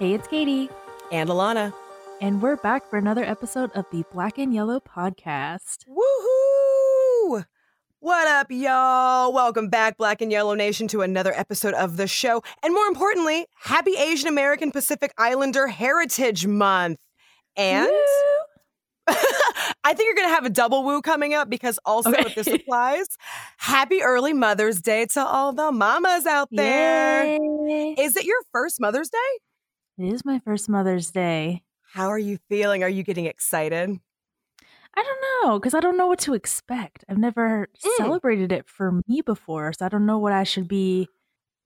Hey, it's Kaytie. And Alana. And we're back for another episode of the Black and Yellow podcast. Woohoo! What up, y'all? Welcome back, Black and Yellow Nation, to another episode of the show. And more importantly, happy Asian American Pacific Islander Heritage Month. And I think you're going to have a double woo coming up because also, Okay. this applies, happy early Mother's Day to all the mamas out there. Yay. Is it your first Mother's Day? It is my first Mother's Day. How are you feeling? Are you getting excited? I don't know because I don't know what to expect. I've never Mm. celebrated it for me before, so I don't know what I should be,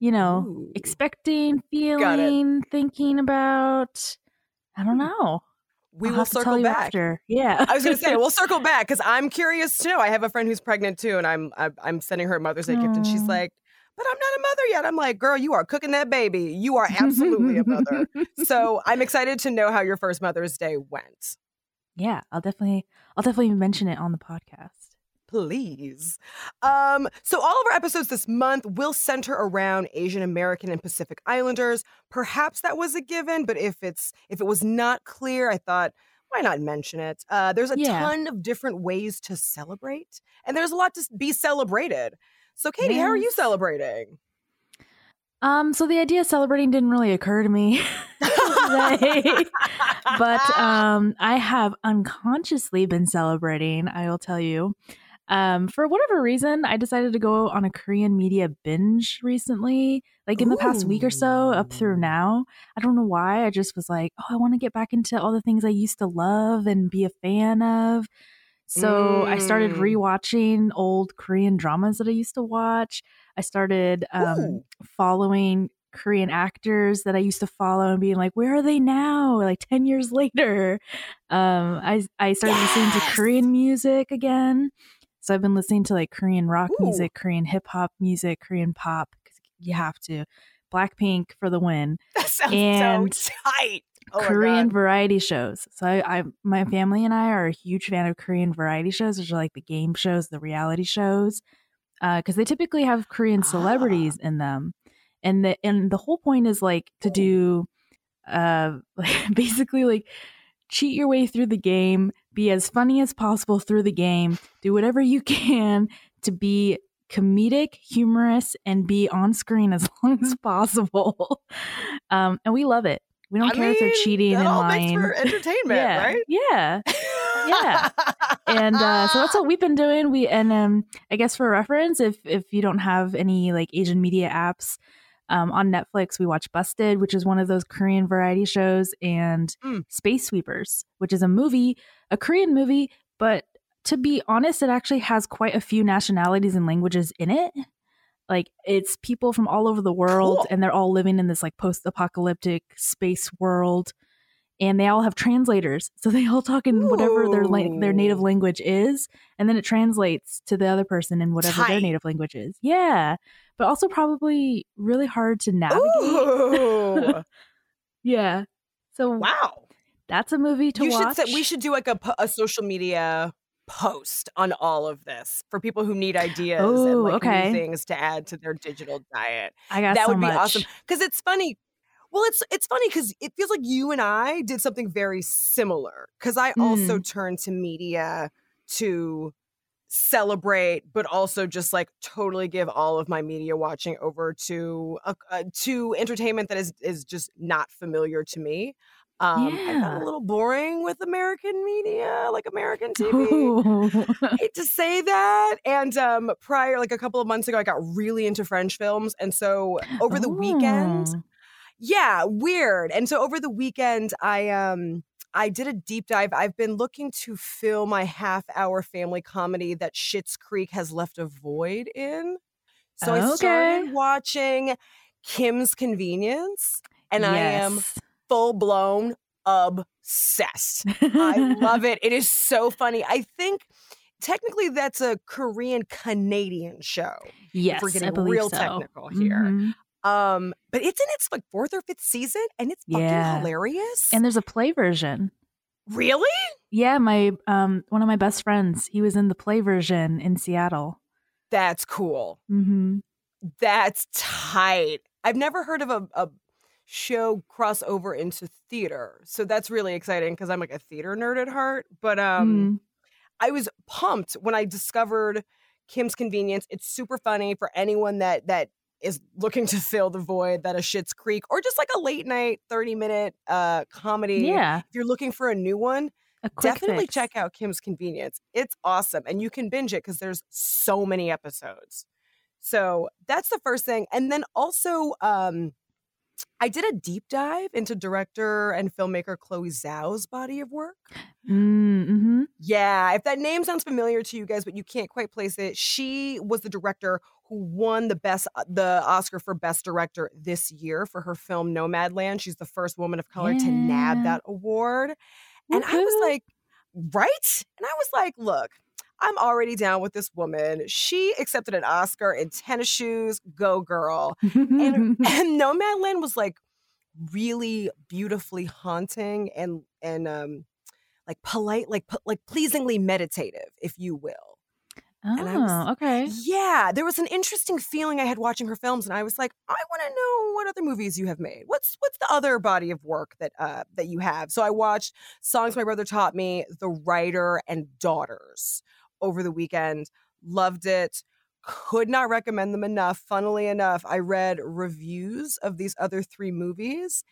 you know, Ooh. expecting, feeling, thinking about. I don't know. We I'll will have to tell circle back. after. Yeah, I was going to say we'll circle back because I'm curious to know. I have a friend who's pregnant too, and I'm I'm, I'm sending her a Mother's Day gift, and she's like, "But I'm not a mother yet." I'm like, "Girl, you are cooking that baby. You are absolutely a mother." so I'm excited to know how your first Mother's Day went. yeah, I'll definitely, I'll definitely mention it on the podcast. Please. Um, so all of our episodes this month will center around Asian American and Pacific Islanders. Perhaps that was a given, but if it's if it was not clear, I thought why not mention it? Uh, there's a Yeah. ton of different ways to celebrate, and there's a lot to be celebrated. So, Kaytie, how are you celebrating? Um, so the idea of celebrating didn't really occur to me today, but um, I have unconsciously been celebrating. I will tell you. Um, for whatever reason, I decided to go on a Korean media binge recently, like in the past week or so, up through now. I don't know why. I just was like, oh, I want to get back into all the things I used to love and be a fan of. So I started Mm. rewatching old Korean dramas that I used to watch. I started um, following Korean actors that I used to follow and being like, where are they now? Like 10 years later. Um, I, I started listening to Korean music again. So I've been listening to like Korean rock Ooh. music, Korean hip hop music, Korean pop, because you have to. Blackpink for the win. That sounds And so tight. Oh Korean variety shows. So I, I, my family and I are a huge fan of Korean variety shows, which are like the game shows, the reality shows, because they typically have Korean Ah. celebrities in them, and the and the whole point is like to do, uh, like, basically like cheat your way through the game, be as funny as possible through the game, do whatever you can to be comedic, humorous, and be on screen as long as possible. Um, and we love it. We don't I care if they're cheating and lying. for entertainment, yeah, right? yeah, Yeah. and uh, so that's what we've been doing. We and um, I guess for reference, if if you don't have any like Asian media apps. Um, on Netflix, we watch Busted, which is one of those Korean variety shows, and Mm. Space Sweepers, which is a movie, a Korean movie, but to be honest, it actually has quite a few nationalities and languages in it. Like it's people from all over the world, Cool. and they're all living in this like post-apocalyptic space world, and they all have translators, so they all talk in whatever their la- their native language is, and then it translates to the other person in whatever their native language is. Yeah, but also probably really hard to navigate. Yeah, so wow. that's a movie to you watch. should we should do like a, a social media post on all of this for people who need ideas Ooh, and like okay. new things to add to their digital diet. I got that so would be much. awesome because it's funny. Well, it's it's funny because it feels like you and I did something very similar. Because I also Mm. turned to media to celebrate, but also just like totally give all of my media watching over to uh, uh, to entertainment that is is just not familiar to me. Um, I got a little boring with American media, like American TV. Ooh. hate to say that. And um, prior, like a couple of months ago, I got really into French films, and so over the weekend, Oh. yeah, weird. And so over the weekend, I um I did a deep dive. I've been looking to fill my half hour family comedy that Schitt's Creek has left a void in. So I started watching Kim's Convenience, and I am full blown obsessed. I love it. It is so funny. I think technically that's a Korean Canadian show. Yes, we're getting believe real so. technical here. Mhm. Um, but it's in its like fourth or fifth season, and it's fucking Yeah. hilarious. And there's a play version. really, Yeah, my um one of my best friends, he was in the play version in Seattle. that's cool. Mm-hmm. That's tight. I've never heard of a, a show cross over into theater. So that's really exciting because I'm like a theater nerd at heart. But um, Mm. I was pumped when I discovered Kim's Convenience. It's super funny for anyone that that is looking to fill the void that a Schitt's Creek or just like a late night 30 minute uh comedy. Yeah. If you're looking for a new one, A definitely fix. check out Kim's Convenience. It's awesome and you can binge it because there's so many episodes. So that's the first thing. And then also, um, I did a deep dive into director and filmmaker Chloe Zhao's body of work. Mm-hmm. Yeah, if that name sounds familiar to you guys, but you can't quite place it, she was the director who won the best uh, the Oscar for Best Director this year for her film Nomadland. She's the first woman of color to nab that award. And I was like, right? And I was like, look, I'm already down with this woman. She accepted an Oscar in tennis shoes. Go girl. And and Nomadland was like really beautifully haunting and and um like polite, like like pleasingly meditative, if you will. oh, and I was- okay. Yeah, there was an interesting feeling I had watching her films, and I was like, I want to know what other movies you have made. What's what's the other body of work that uh, that you have? So I watched Songs My Brother Taught Me, The Writer, and Daughters over the weekend. Loved it. Could not recommend them enough. Funnily enough, I read reviews of these other three movies,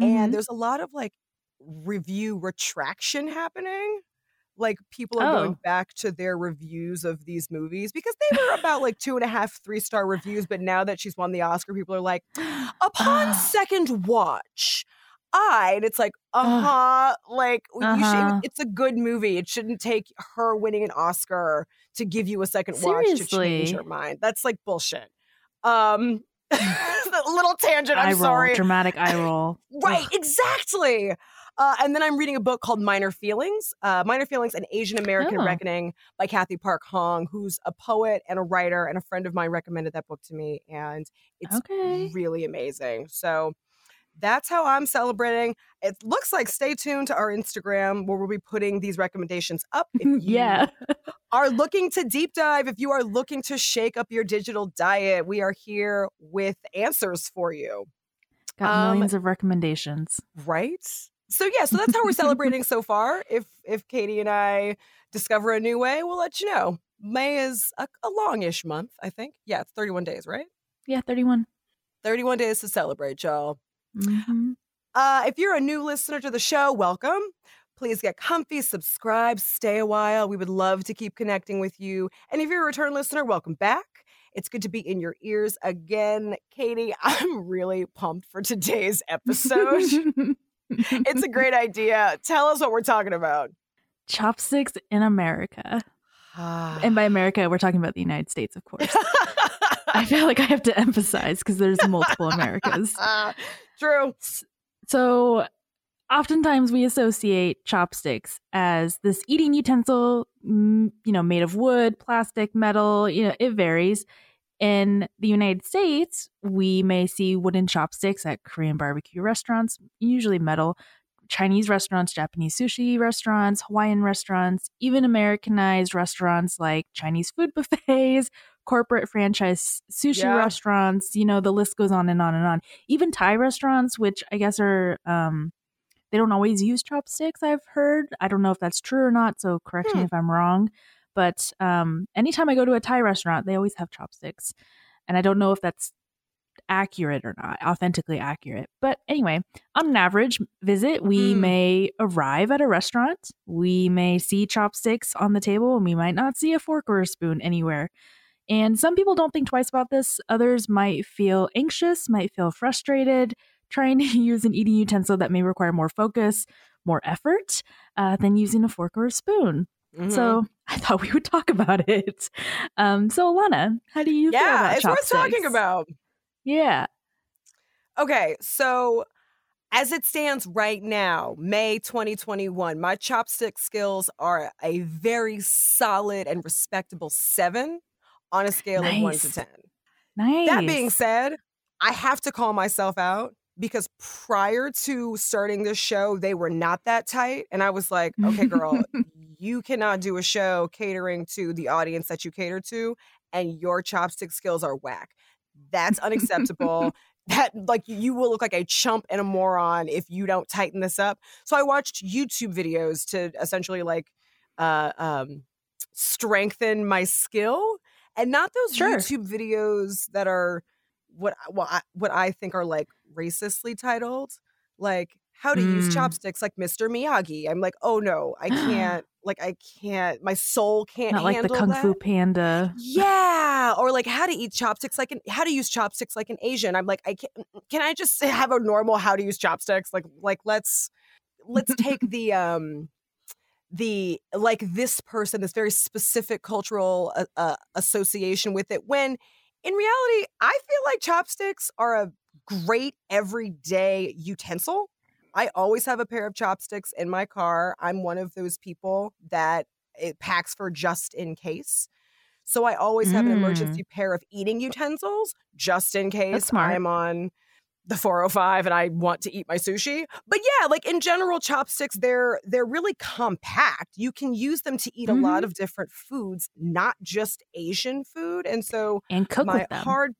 Mhm. and there's a lot of like review retraction happening. Like people are Oh. going back to their reviews of these movies because they were about like two and a half, three star reviews. But now that she's won the Oscar, people are like, upon Ah. second watch, I, and it's like, uh huh, like Uh-huh. should, it's a good movie. It shouldn't take her winning an Oscar to give you a second watch to change your mind. That's like bullshit. Um, little tangent. I'm eye roll, sorry. dramatic eye roll. Right, exactly. Uh, and then I'm reading a book called Minor Feelings, uh, Minor Feelings, an Asian American Oh. Reckoning by Cathy Park Hong, who's a poet and a writer. And a friend of mine recommended that book to me, and it's Okay. really amazing. So that's how I'm celebrating. It looks like stay tuned to our Instagram where we'll be putting these recommendations up. If you yeah. are looking to deep dive, if you are looking to shake up your digital diet, we are here with answers for you. Got Um, millions of recommendations. Right? So yeah, so that's how we're celebrating so far. If if Kaytie and I discover a new way, we'll let you know. May is a, a longish month, I think. Yeah, it's 31 days, right? Yeah, 31. 31 days to celebrate, y'all. Mhm. Uh, if you're a new listener to the show, welcome. Please get comfy, subscribe, stay a while. We would love to keep connecting with you. And if you're a return listener, welcome back. It's good to be in your ears again. Kaytie, I'm really pumped for today's episode. it's a great idea. Tell us what we're talking about. Chopsticks in America. And by America, we're talking about the United States, of course. I feel like I have to emphasize because there's multiple Americas. True. So, oftentimes we associate chopsticks as this eating utensil, you know, made of wood, plastic, metal, you know, it varies. In the United States, we may see wooden chopsticks at Korean barbecue restaurants, usually metal, Chinese restaurants, Japanese sushi restaurants, Hawaiian restaurants, even Americanized restaurants like Chinese food buffets, corporate franchise sushi Yeah. restaurants, you know, the list goes on and on and on. Even Thai restaurants, which I guess are um they don't always use chopsticks, I've heard. I don't know if that's true or not, so correct Hmm. me if I'm wrong. But um anytime I go to a Thai restaurant, they always have chopsticks. And I don't know if that's accurate or not, authentically accurate. But anyway, on an average visit, we Mm. may arrive at a restaurant, we may see chopsticks on the table, and we might not see a fork or a spoon anywhere. And some people don't think twice about this. Others might feel anxious, might feel frustrated trying to use an eating utensil that may require more focus, more effort uh, than using a fork or a spoon. Mhm. So I thought we would talk about it. Um, so Alana, how do you feel yeah, it's worth talking about. Yeah. Okay, so as it stands right now, May 2021, my chopstick skills are a very solid and respectable seven on a scale of one to 10. Nice. That being said, I have to call myself out because prior to starting this show, they were not that tight. And I was like, okay, girl, you cannot do a show catering to the audience that you cater to, and your chopstick skills are whack. That's unacceptable. that like you will look like a chump and a moron if you don't tighten this up. So I watched YouTube videos to essentially like uh um strengthen my skill and not those Sure. YouTube videos that are what what I, what I think are like racistly titled like how to use Mm. chopsticks like Mr. Miyagi. I'm like, "Oh no, I can't like I can't my soul can't Not like the Kung that. Fu Panda. Yeah, or like how to eat chopsticks like an how to use chopsticks like an Asian. I'm like, I can't. can I just have a normal how to use chopsticks? Like like let's let's take the um the like this person this very specific cultural uh, uh, association with it when in reality I feel like chopsticks are a great everyday utensil. I always have a pair of chopsticks in my car. I'm one of those people that it packs for just in case. So I always have an Mm. emergency pair of eating utensils just in case. I'm on the 405 and I want to eat my sushi. But yeah, like in general chopsticks they're they're really compact. You can use them to eat a lot mm-hmm. of different foods, not just Asian food. And so And cook my with them. hard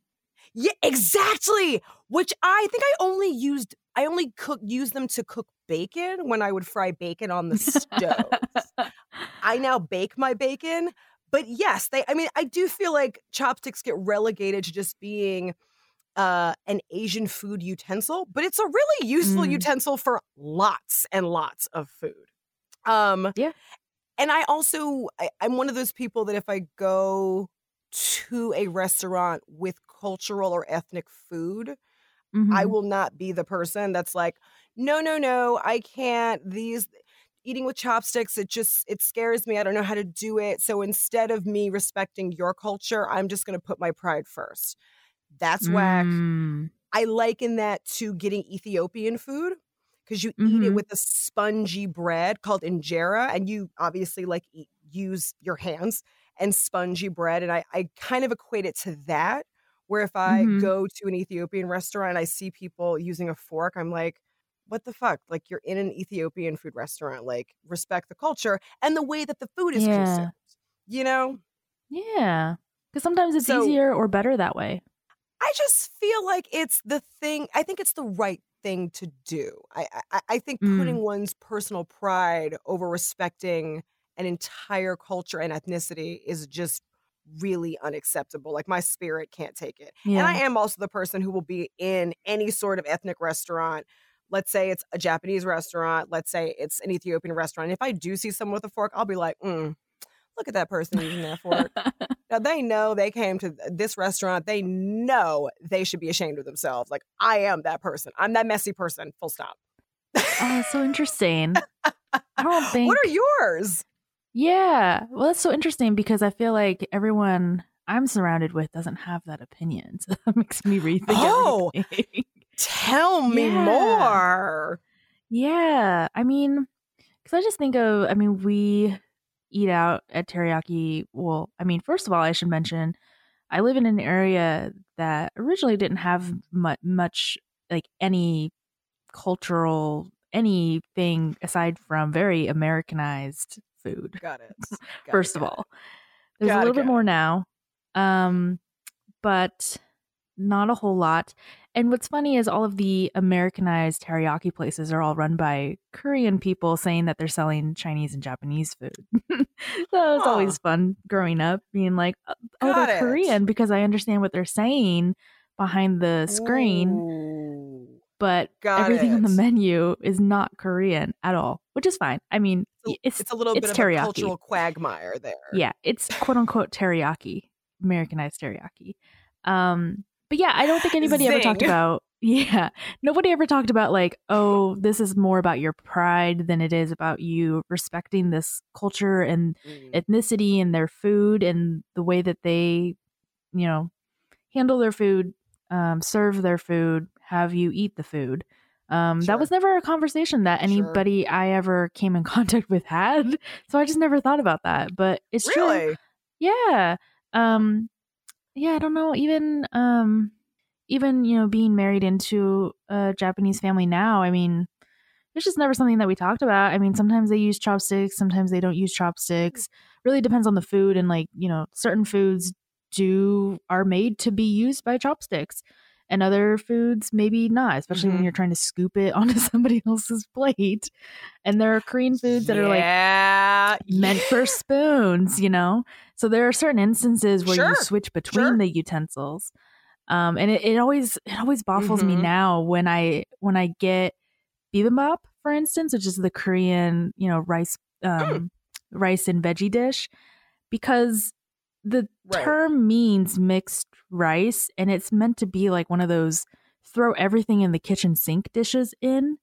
yeah exactly which i think i only used i only cook use them to cook bacon when i would fry bacon on the stove i now bake my bacon but yes they i mean i do feel like chopsticks get relegated to just being uh an asian food utensil but it's a really useful Mm. utensil for lots and lots of food um Yeah. and i also I, i'm one of those people that if i go to a restaurant with cultural or ethnic food, I Mhm. will not be the person that's like, no, no, no, I can't. These eating with chopsticks, it just it scares me. I don't know how to do it. So instead of me respecting your culture, I'm just gonna put my pride first. That's whack. Mm. I liken that to getting Ethiopian food because you eat it Mhm. with a spongy bread called injera, and you obviously like eat, use your hands and spongy bread. And I, I kind of equate it to that, where if I Mhm. go to an Ethiopian restaurant and I see people using a fork, I'm like, what the fuck? Like you're in an Ethiopian food restaurant. Like respect the culture and the way that the food is Yeah. consumed. You know? Yeah. Because sometimes it's So- easier or better that way. I just feel like it's the thing. I think it's the right thing to do. I I, I think putting Mm. one's personal pride over respecting an entire culture and ethnicity is just really unacceptable. Like my spirit can't take it. Yeah. And I am also the person who will be in any sort of ethnic restaurant. Let's say it's a Japanese restaurant. Let's say it's an Ethiopian restaurant. If I do see someone with a fork, I'll be like, mm, look at that person using that fork. Now they know they came to this restaurant. They know they should be ashamed of themselves. Like I am that person. I'm that messy person. Full stop. oh, so interesting. I don't think. What are yours? Yeah. Well, that's so interesting because I feel like everyone I'm surrounded with doesn't have that opinion. So that makes me rethink Oh. everything. Tell me Yeah. more. Yeah. I mean, because I just think of, I mean, we eat out at teriyaki. Well, I mean, first of all, I should mention I live in an area that originally didn't have much, much like any cultural anything aside from very Americanized food. Got it. Got it, first of all. There's a little bit more now, um, but not a whole lot. And what's funny is all of the Americanized teriyaki places are all run by Korean people saying that they're selling Chinese and Japanese food. so it was always fun growing up, being like, oh, Got they're it. Korean because I understand what they're saying behind the screen, Ooh. but Got everything on the menu is not Korean at all, which is fine. I mean, it's It's a little it's bit of a cultural quagmire there. yeah, it's quote unquote teriyaki, Americanized teriyaki. Um, but yeah, I don't think anybody ever talked about. Yeah, nobody ever talked about like, oh, this is more about your pride than it is about you respecting this culture and Mm. ethnicity and their food and the way that they, you know, handle their food, um, serve their food, have you eat the food. Um, Sure. That was never a conversation that Sure. anybody I ever came in contact with had. So I just never thought about that. But it's true. Yeah. Um yeah, I don't know. Even um even, you know, being married into a Japanese family now, I mean, it's just never something that we talked about. I mean, sometimes they use chopsticks, sometimes they don't use chopsticks. Really depends on the food and like, you know, certain foods do are made to be used by chopsticks. And other foods maybe not, especially Mhm. when you're trying to scoop it onto somebody else's plate. And there are Korean foods that are like yeah, meant for spoons, you know? So there are certain instances where Sure, you switch between sure. the utensils. Um, and it, it always it always baffles me Mhm. now when I when I get bibimbap, for instance, which is the Korean, you know, rice um rice and veggie dish, because the Right. term means mixed rice and it's meant to be like one of those throw everything in the kitchen sink dishes in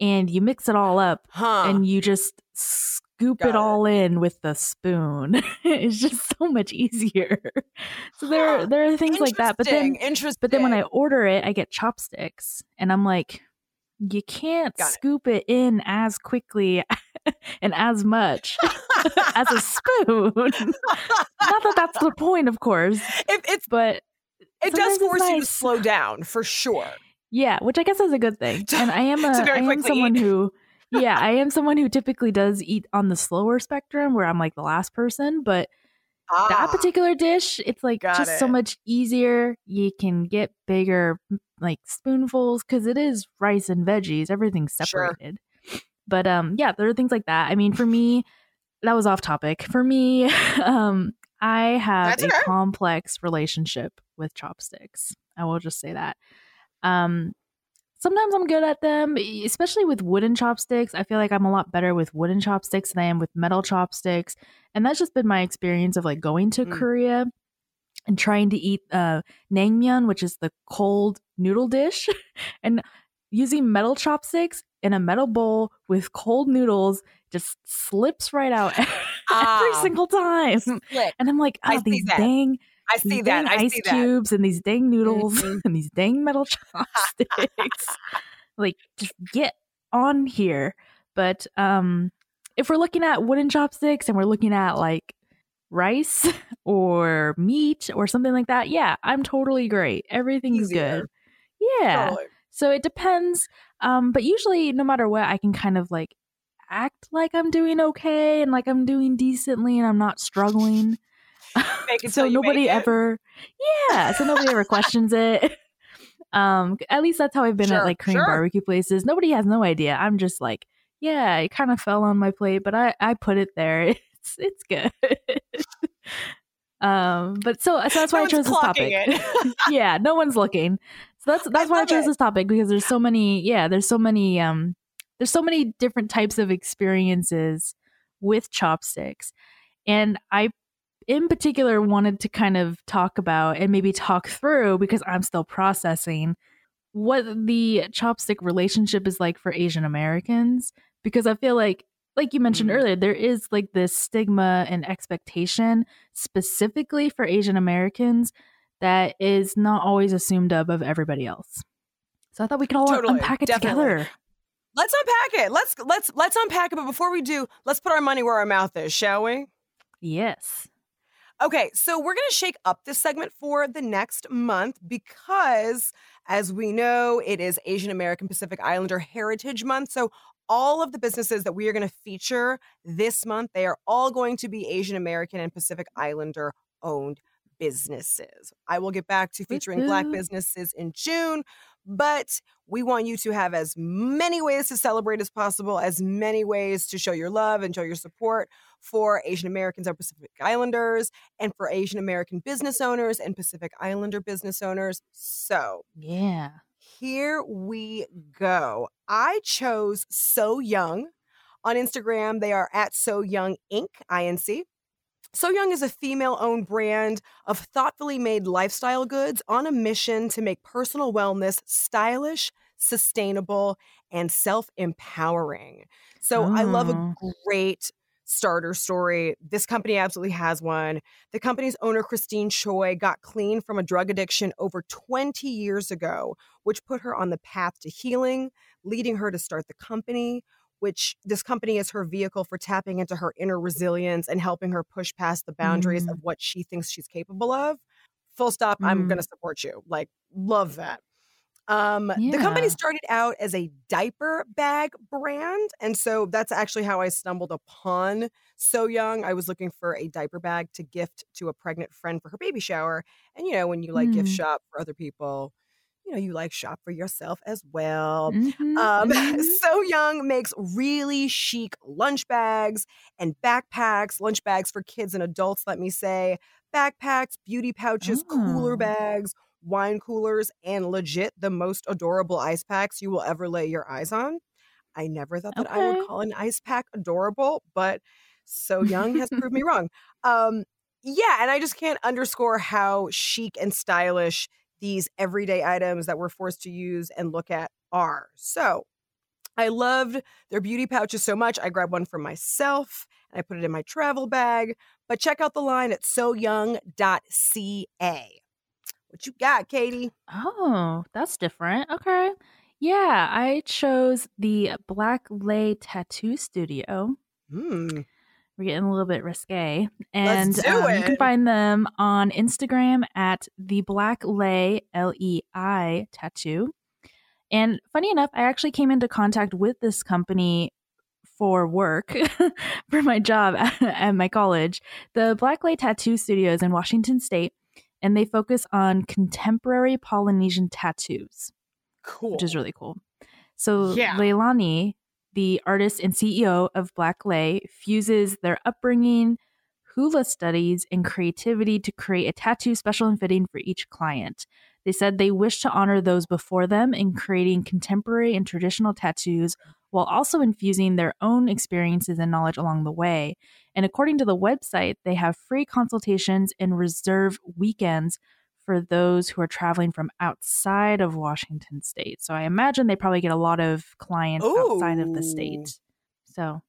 and you mix it all up huh? and you just scoop Got it it. all in with the spoon. it's just so much easier. So there Huh. there are things like that. But then Interesting, but then when I order it, I get chopsticks and I'm like you can't Got it. scoop it in as quickly and as much as a spoon. Not that that's the point, of course, if it's but it does force you to slow down for sure. Yeah, which I guess is a good thing. And I am a, I am someone eat. who yeah, I am someone who typically does eat on the slower spectrum where I'm like the last person, but Ah, that particular dish, it's like just so much easier. You can get bigger like spoonfuls cuz it is rice and veggies, everything's Sure. separated. But um yeah, there are things like that. I mean, for me, that was off topic. For me, um I have That's a complex relationship with chopsticks. I will just say that. Um sometimes I'm good at them, especially with wooden chopsticks. I feel like I'm a lot better with wooden chopsticks than I am with metal chopsticks. And that's just been my experience of like going to Mm. Korea and trying to eat uh naengmyeon, which is the cold noodle dish, and using metal chopsticks in a metal bowl with cold noodles just slips right out every Ah. single time. Slick. And I'm like, I oh, see these that. dang I see that. I ice see that. cubes and these dang noodles Mhm. and these dang metal chopsticks. like, just get on here. But um, if we're looking at wooden chopsticks and we're looking at like rice or meat or something like that, yeah, I'm totally great. Everything's Easier. good. Yeah. Totally. So it depends. Um, but usually, no matter what, I can kind of like act like I'm doing okay and like I'm doing decently and I'm not struggling. So nobody ever, yeah. So nobody ever questions it. Um, at least that's how I've been Sure, at like Korean sure. barbecue places. Nobody has no idea. I'm just like, yeah, it kind of fell on my plate, but I I put it there. It's it's good. um, but so so that's why No I chose this topic. yeah, no one's looking. That's that's why I chose it. this topic because there's so many. Yeah, there's so many. Um, there's so many different types of experiences with chopsticks, and I, in particular, wanted to kind of talk about and maybe talk through because I'm still processing what the chopstick relationship is like for Asian Americans because I feel like like you mentioned Mhm. earlier there is like this stigma and expectation specifically for Asian Americans that is not always assumed of of everybody else. So I thought we could all Totally, unpack it definitely. together. Let's unpack it. Let's let's let's unpack it. But before we do, let's put our money where our mouth is, shall we? Yes. Okay, so we're going to shake up this segment for the next month because, as we know, it is Asian American Pacific Islander Heritage Month. So, all of the businesses that we are going to feature this month, they are all going to be Asian American and Pacific Islander owned businesses. I will get back to featuring Black businesses in June, but we want you to have as many ways to celebrate as possible, as many ways to show your love and show your support for Asian Americans and Pacific Islanders and for Asian American business owners and Pacific Islander business owners. So Yeah. here we go. I chose SoYoung. On Instagram, they are at SoYoung Inc. INC. SoYoung is a female owned brand of thoughtfully made lifestyle goods on a mission to make personal wellness stylish, sustainable, and self empowering. So I love a Oh. great starter story. This company absolutely has one. The company's owner, Christine Choi, got clean from a drug addiction over 20 years ago, which put her on the path to healing, leading her to start the company. Which this company is her vehicle for tapping into her inner resilience and helping her push past the boundaries Mm. of what she thinks she's capable of. Full stop. I'm Mm. going to support you. Like, love that. Um, The company started out as a diaper bag brand. And so that's actually how I stumbled upon SoYoung. I was looking for a diaper bag to gift to a pregnant friend for her baby shower. And, you know, when you like gift Mm. shop for other people, you know, you like shop for yourself as well. Mhm, Um, mhm. SoYoung makes really chic lunch bags and backpacks, lunch bags for kids and adults, let me say, backpacks, beauty pouches, cooler Oh. bags, wine coolers, and legit the most adorable ice packs you will ever lay your eyes on. I never thought that I would call an ice pack adorable, but SoYoung has proved me wrong. Um, yeah, and I just can't underscore how chic and stylish these everyday items that we're forced to use and look at are. So I loved their beauty pouches so much. I grabbed one for myself and I put it in my travel bag. But check out the line at soyoung.ca. What you got, Kaytie? Oh, that's different. Okay. Yeah, I chose the Black Lei Tattoo Studio. Hmm. We're getting a little bit risque. And um, you can find them on Instagram at the Black Lei L E I tattoo. And funny enough, I actually came into contact with this company for work for my job at, at my college. The Black Lei Tattoo Studio is in Washington State, and they focus on contemporary Polynesian tattoos Cool. which is really cool. So Yeah. Leilani, the artist and CEO of Black Lei, fuses their upbringing, hula studies, and creativity to create a tattoo special and fitting for each client. They said they wish to honor those before them in creating contemporary and traditional tattoos while also infusing their own experiences and knowledge along the way. And according to the website, they have free consultations and reserve weekends for those who are traveling from outside of Washington state. So I imagine they probably get a lot of clients outside of the state. So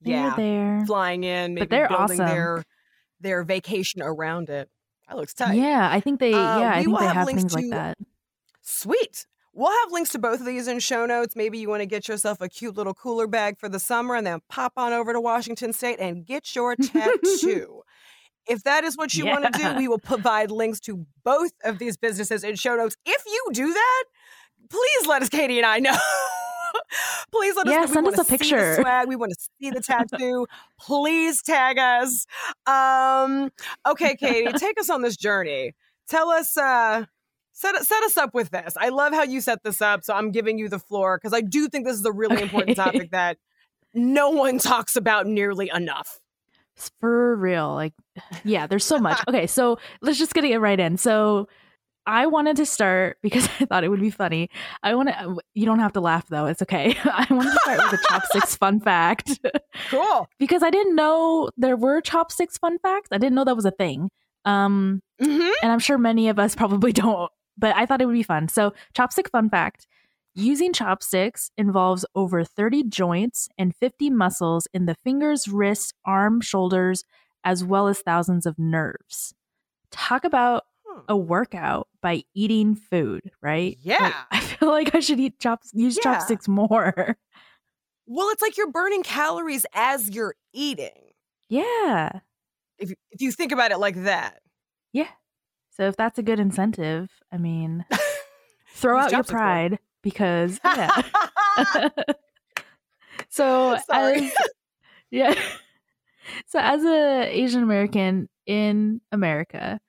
they're yeah. there. Flying in, maybe they're building awesome. their their vacation around it. That looks tight. Yeah, I think they Uh, yeah, I we think will they have have links things like to- that. Sweet. We'll have links to both of these in show notes. Maybe you want to get yourself a cute little cooler bag for the summer and then pop on over to Washington State and get your tattoo. If that is what you want to do, we will provide links to both of these businesses in show notes. If you do that, please let us, Kaytie and I know. please let us Yeah, know. We send us a picture. swag. We want to see the tattoo. please tag us. Um, okay, Kaytie, take us on this journey. Tell us uh set set us up with this. I love how you set this up, so I'm giving you the floor because I do think this is a really important topic that no one talks about nearly enough. It's for real. Like yeah, there's so much. Okay, so let's just get it right in. So I wanted to start because I thought it would be funny. I want to you don't have to laugh though. It's okay. I wanted to start with a chopsticks fun fact. Cool. because I didn't know there were chopsticks fun facts. I didn't know that was a thing. Um, Mm-hmm. and I'm sure many of us probably don't, but I thought it would be fun. So, chopstick fun fact using chopsticks involves over 30 joints and 50 muscles in the fingers, wrists, arm, shoulders, as well as thousands of nerves. Talk about hmm. a workout by eating food, right? Like, Yeah. I feel like I should eat chops use Yeah. chopsticks more. Well, it's like you're burning calories as you're eating. yeah. If you, if you think about it like that. Yeah. So if that's a good incentive, I mean, throw out your pride. Because yeah. so Sorry. as yeah. So as a Asian American in America,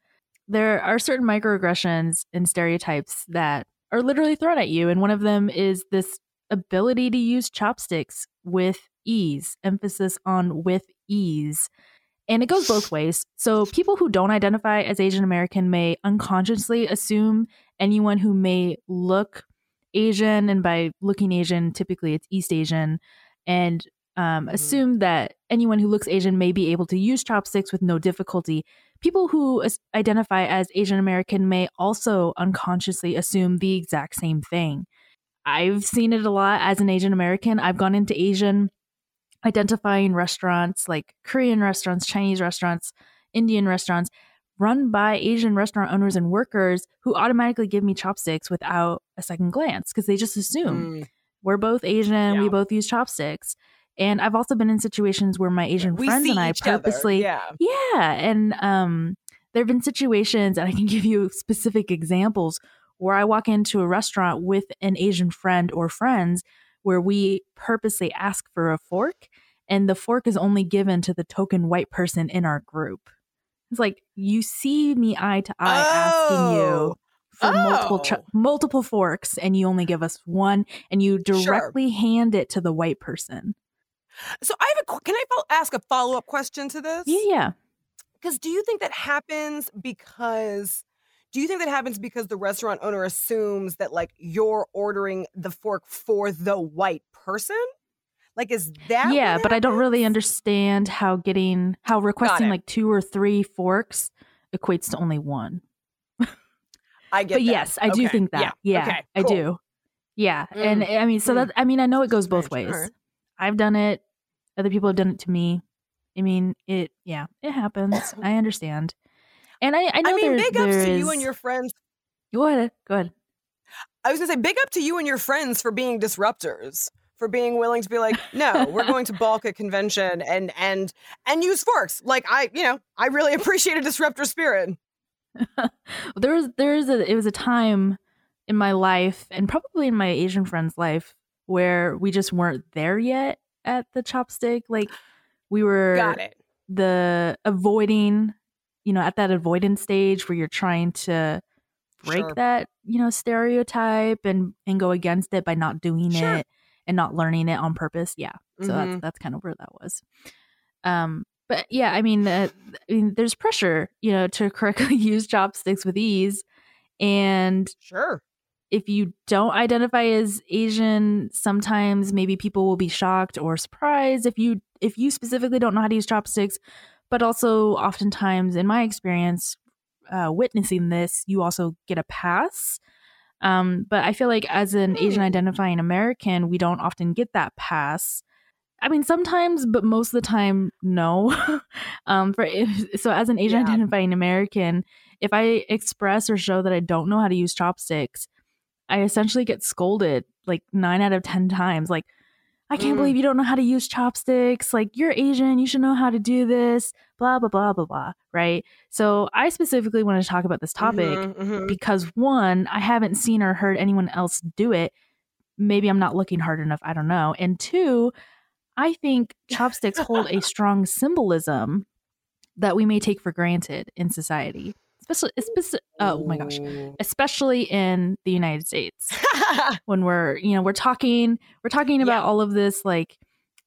there are certain microaggressions and stereotypes that are literally thrown at you and one of them is this ability to use chopsticks with ease, emphasis on with ease. And it goes both ways. So people who don't identify as Asian American may unconsciously assume anyone who may look Asian, and by looking Asian, typically it's East Asian, and um, Mhm. assume that anyone who looks Asian may be able to use chopsticks with no difficulty. People who as- identify as Asian American may also unconsciously assume the exact same thing. I've seen it a lot as an Asian American. I've gone into Asian identifying restaurants like Korean restaurants, Chinese restaurants, Indian restaurants run by Asian restaurant owners and workers who automatically give me chopsticks without a second glance because they just assume Mm, we're both Asian, Yeah. we both use chopsticks. And I've also been in situations where my Asian we friends and I each other. purposely Yeah. yeah, and um, there have been situations, and I can give you specific examples where I walk into a restaurant with an Asian friend or friends where we purposely ask for a fork, and the fork is only given to the token white person in our group. It's like you see me eye to eye asking you Oh, for multiple ch- Oh. multiple forks, and you only give us one, and you Sure. directly hand it to the white person. So I have a can I ask a follow up question to this? Yeah, yeah. Because do you think that happens because do you think that happens because the restaurant owner assumes that like you're ordering the fork for the white person? Like is that yeah, but I don't really understand how getting how requesting like two or three forks equates to only one. I get but that. yes, I do Okay. think that. Yeah, Okay, I do. Yeah, and Mm, I mean, so mm. that I mean, I know it goes both ways. Alright. I've done it. Other people have done it to me. I mean, it. Yeah, it happens. I understand. And I, I know I mean, there- big ups to you and your friends. Go ahead. Go ahead. I was gonna say, big up to you and your friends for being disruptors, for being willing to be like, no, we're going to balk at convention and and and use forks. Like I, you know, I really appreciate a disruptor spirit. there was there is a it was a time in my life and probably in my Asian friend's life where we just weren't there yet at the chopstick. Like we were Got it. the avoiding, you know, at that avoidance stage where you're trying to break Sure. that, you know, stereotype and and go against it by not doing Sure. it and not learning it on purpose. Yeah. So Mhm. that's that's kind of where that was. Um but yeah, I mean, uh, I mean there's pressure, you know, to correctly use chopsticks with ease and Sure. if you don't identify as Asian, sometimes maybe people will be shocked or surprised if you if you specifically don't know how to use chopsticks. But also, oftentimes, in my experience, uh, witnessing this, you also get a pass. Um, but I feel like as an Asian Hmm. identifying American, we don't often get that pass. I mean, sometimes, but most of the time, no. um, for so, as an Asian Yeah. identifying American, if I express or show that I don't know how to use chopsticks, I essentially get scolded like nine out of 10 times. Like, I can't Mm. believe you don't know how to use chopsticks. Like, you're Asian. You should know how to do this, blah, blah, blah, blah, blah. Right. So, I specifically want to talk about this topic Mhm, mhm. because one, I haven't seen or heard anyone else do it. Maybe I'm not looking hard enough. I don't know. And two, I think chopsticks hold a strong symbolism that we may take for granted in society, especially, especially oh my gosh, especially in the United States when we're you know we're talking we're talking about Yeah. all of this like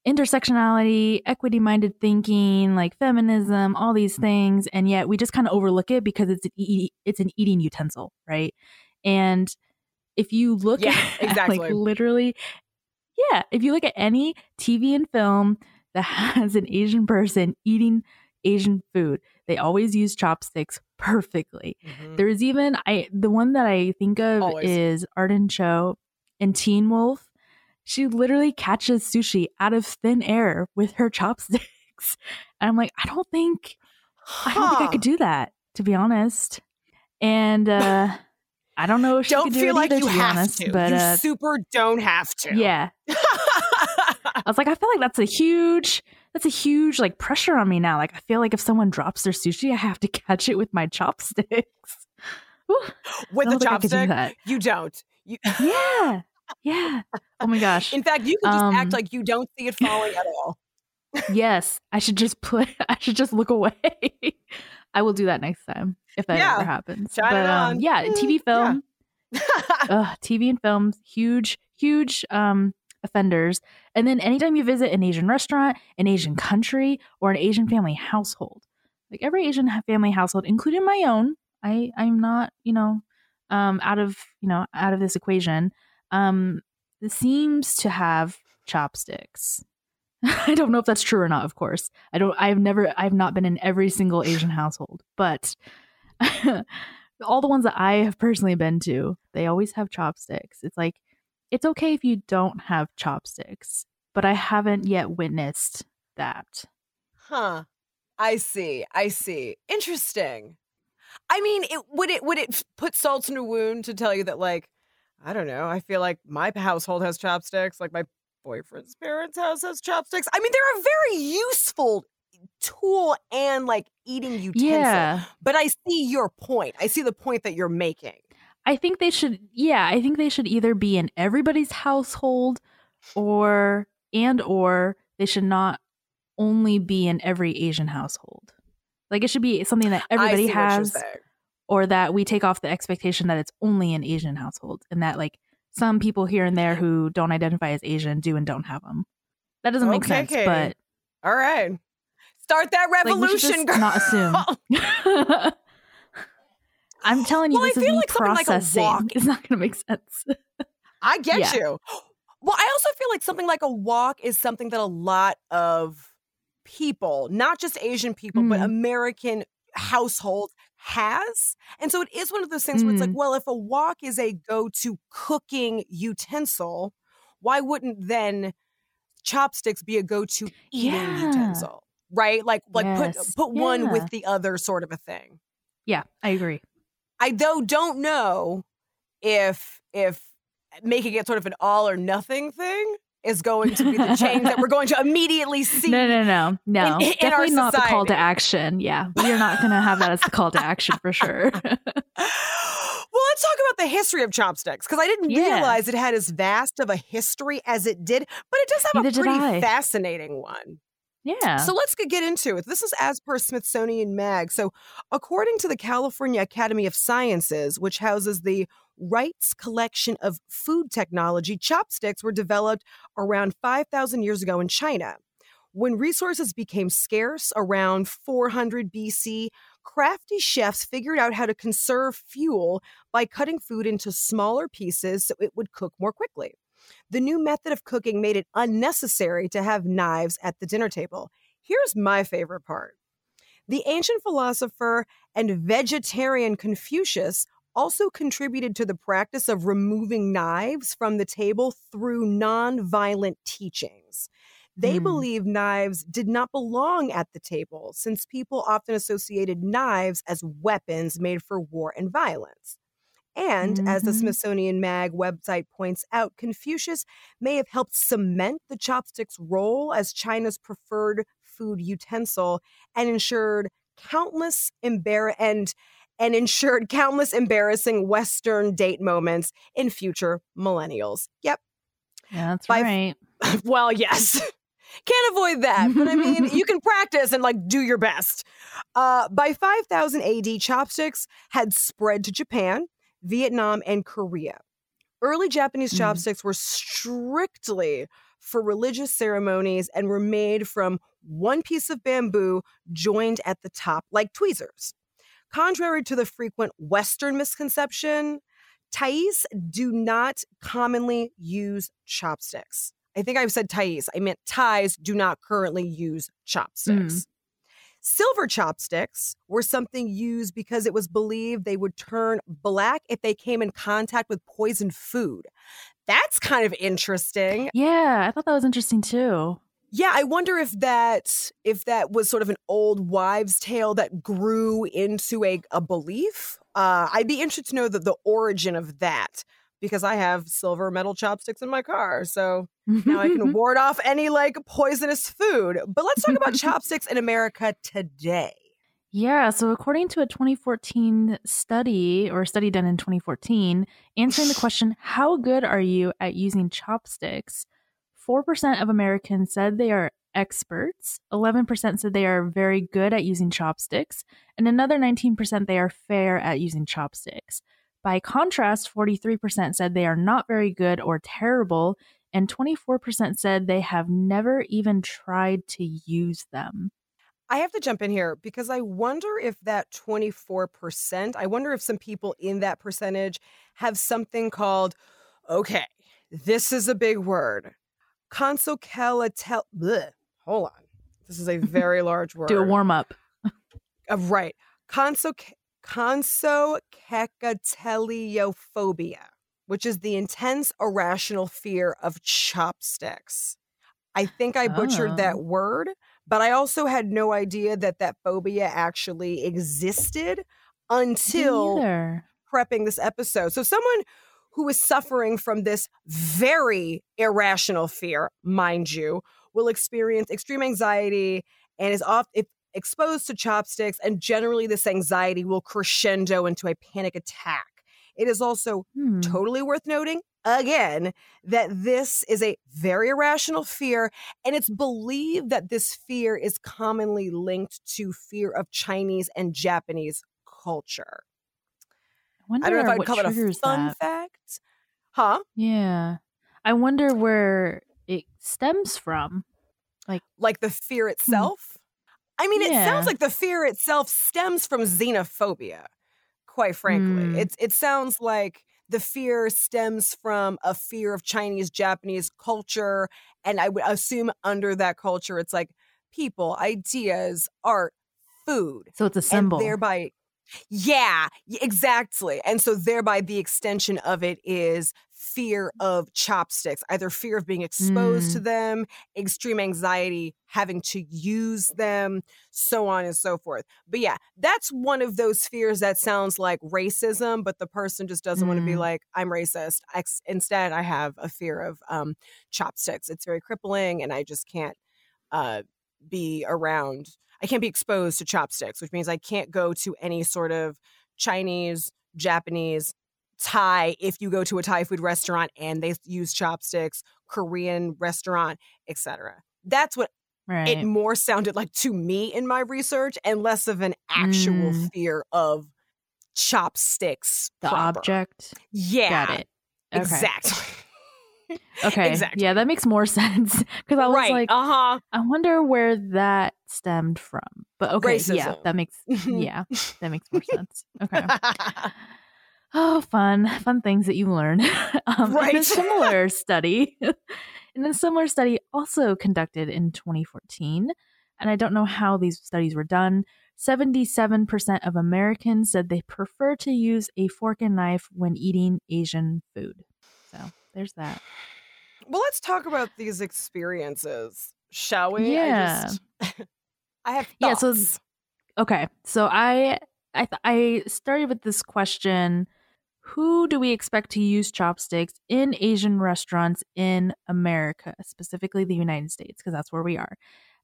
intersectionality equity minded thinking like feminism all these things and yet we just kind of overlook it because it's an e- it's an eating utensil right and if you look Yeah, at exactly. like literally yeah if you look at any tv and film that has an asian person eating asian food they always use chopsticks perfectly Mhm. there's even I the one that I think of Always. is Arden Cho in Teen Wolf. She literally catches sushi out of thin air with her chopsticks. And I'm like, I don't think I don't think I could do that, to be honest. And uh I don't know if she Don't do feel like either, you to have honest. to. But you uh super don't have to. yeah. I was like, I feel like that's a huge that's a huge like pressure on me now. Like I feel like if someone drops their sushi, I have to catch it with my chopsticks. With the don't think I could do chopstick, you don't. You, Yeah. Yeah. Oh my gosh. in fact, you can just Um, act like you don't see it falling at all. yes. I should just put I should just look away. I will do that next time if that Yeah. ever happens. But um, yeah, Mm, TV yeah. film. Ugh, TV and films, huge, huge um offenders. And then anytime you visit an Asian restaurant, an Asian country, or an Asian family household, like every Asian family household, including my own, I I'm not you know um out of you know out of this equation. Um, seems to have chopsticks. I don't know if that's true or not. Of course, I don't. I've never. I've not been in every single Asian household, but all the ones that I have personally been to, they always have chopsticks. It's like it's okay if you don't have chopsticks, but I haven't yet witnessed that. Huh. I see. I see. Interesting. I mean, it would it would it put salt in a wound to tell you that like I don't know. I feel like my household has chopsticks. Like my boyfriend's parents' house has chopsticks. I mean, they're a very useful tool and like eating utensil. Yeah, But I see your point. I see the point that you're making. I think they should. Yeah, I think they should either be in everybody's household, or and or they should not only be in every Asian household. Like it should be something that everybody I see what you're has, or that we take off the expectation that it's only in Asian households and that like some people here and there who don't identify as Asian do and don't have them. That doesn't make Okay, sense, Kaytie. but All right. Start that like, revolution, just girl. not assume. I'm telling you, Well, I this is feel like something like a wok- it's not going to make sense. I get Yeah. you. Well, I also feel like something like a wok is something that a lot of people, not just Asian people, but Mm. American households has. And so it is one of those things where it's like, Mm. well, if a wok is a go to cooking utensil, why wouldn't then chopsticks be a go to eating Yeah. utensil? Right? Like like Yes. put put one with the other sort of a thing. yeah, I agree. I though don't know if if making it sort of an all or nothing thing is going to be the change that we're going to immediately see. No, no, no, no. in- in Definitely not the call to action. Yeah, we're not going to have that as the call to action for sure. well, let's talk about the history of chopsticks because I didn't Yeah. realize it had as vast of a history as it did, but it does have Neither a pretty fascinating one. yeah. So let's get into it. This is as per Smithsonian Mag. So, according to the California Academy of Sciences, which houses the Rietz collection of food technology, chopsticks were developed around 5,000 years ago in China. When resources became scarce around 400 BC, crafty chefs figured out how to conserve fuel by cutting food into smaller pieces so it would cook more quickly. The new method of cooking made it unnecessary to have knives at the dinner table. Here's my favorite part. The ancient philosopher and vegetarian Confucius also contributed to the practice of removing knives from the table through nonviolent teachings. They Hmm. believed knives did not belong at the table since people often associated knives as weapons made for war and violence. And as the Mhm. Smithsonian Mag website points out, Confucius may have helped cement the chopstick's role as China's preferred food utensil and ensured countless embar- and and ensured countless embarrassing Western date moments in future millennials. Yep. yeah, that's by- right. well, yes. Can't avoid that. But I mean, you can practice and like do your best. Uh, by 5000 AD, chopsticks had spread to Japan, Vietnam, and Korea. Early Japanese Mm. chopsticks were strictly for religious ceremonies and were made from one piece of bamboo joined at the top like tweezers. Contrary to the frequent Western misconception, Thais do not commonly use chopsticks. I think I've said Thais. I meant Thais do not currently use chopsticks. Mm. Silver chopsticks were something used because it was believed they would turn black if they came in contact with poisoned food. That's kind of interesting. Yeah, I thought that was interesting too. Yeah, I wonder if that if that was sort of an old wives' tale that grew into a, a belief. Uh, I'd be interested to know the, the origin of that because I have silver metal chopsticks in my car, so now I can ward off any like poisonous food. But let's talk about chopsticks in America today. Yeah, so according to a 2014 study or a study done in 2014, answering the question, How good are you at using chopsticks? 4% of Americans said they are experts, 11% said they are very good at using chopsticks, and another 19% they are fair at using chopsticks. By contrast, 43% said they are not very good or terrible, and 24% said they have never even tried to use them. I have to jump in here because I wonder if that 24%, I wonder if some people in that percentage have something called, okay, this is a big word. Consocalatel. Hold on. This is a very large word. Do a warm up. Uh, right. Conso consocacateliophobia, which is the intense irrational fear of chopsticks. I think I butchered Oh. that word, but I also had no idea that that phobia actually existed until prepping this episode. So someone who is suffering from this very irrational fear, mind you, will experience extreme anxiety and is off if exposed to chopsticks and generally this anxiety will crescendo into a panic attack. It is also Hmm. totally worth noting again that this is a very irrational fear and it's believed that this fear is commonly linked to fear of Chinese and Japanese culture. Wonder I don't know if I'd call it a fun that. fact. Huh? Yeah. I wonder where it stems from. Like like the fear itself? I mean, it Hmm. Sounds like the fear itself stems from xenophobia, quite frankly. Mm. It's it sounds like the fear stems from a fear of Chinese, Japanese culture. And I would assume under that culture, it's like people, ideas, art, food. So it's a symbol. And thereby, yeah, exactly. And so thereby the extension of it is fear of chopsticks, either fear of being exposed Mm. to them, extreme anxiety, having to use them, so on and so forth. But yeah, that's one of those fears that sounds like racism, but the person just doesn't want to be Mm. like, I'm racist. Ex- Instead, I have a fear of um, chopsticks. It's very crippling, and I just can't uh, be around I can't be exposed to chopsticks, which means I can't go to any sort of Chinese, Japanese, Thai if you go to a Thai food restaurant and they use chopsticks, Korean restaurant, etc. That's what right. it more sounded like to me in my research and less of an actual Mm. fear of chopsticks. the proper. object. Yeah. Got it. Okay. Exactly. Okay. Exactly. Yeah, that makes more sense. Because I was right. like, uh-huh. I wonder where that stemmed from. But okay, yeah, that makes yeah, that makes more sense. Okay. Oh, fun, fun things that you learn. um, In a Right. similar study, in a similar study also conducted in 2014, and I don't know how these studies were done. 77% of Americans said they prefer to use a fork and knife when eating Asian food. So there's that. Well, let's talk about these experiences, shall we? Yeah. I, just, I have Yeah, so- Okay, so I I th- I started with this question: Who do we expect to use chopsticks in Asian restaurants in America, specifically the United States, because that's where we are?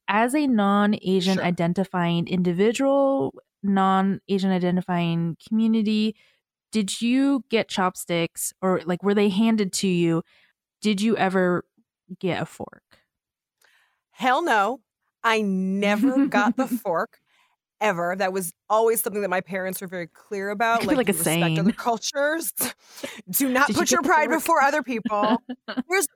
As a non-Asian Sure. identifying individual, non-Asian identifying community, did you get chopsticks or like were they handed to you? Did you ever get a fork? Hell no. I never got the fork ever. That was always something that my parents were very clear about. be like a respect saying. other cultures. Do not Did you put your pride fork? before other people. There's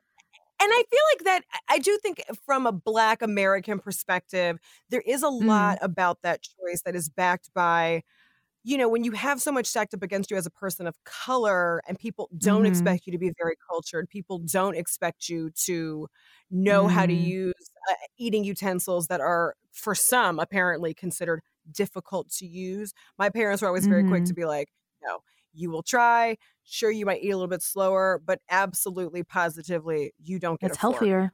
and I feel like that I- I do think from a black American perspective, there is a Mm. lot about that choice that is backed by you know, when you have so much stacked up against you as a person of color and people don't Mhm. expect you to be very cultured, people don't expect you to know how to Mm. use uh, eating utensils that are, for some, apparently considered difficult to use. My parents were always very quick Mm-hmm. to be like, no, you will try. Sure, you might eat a little bit slower, but absolutely, positively, you don't get It's healthier.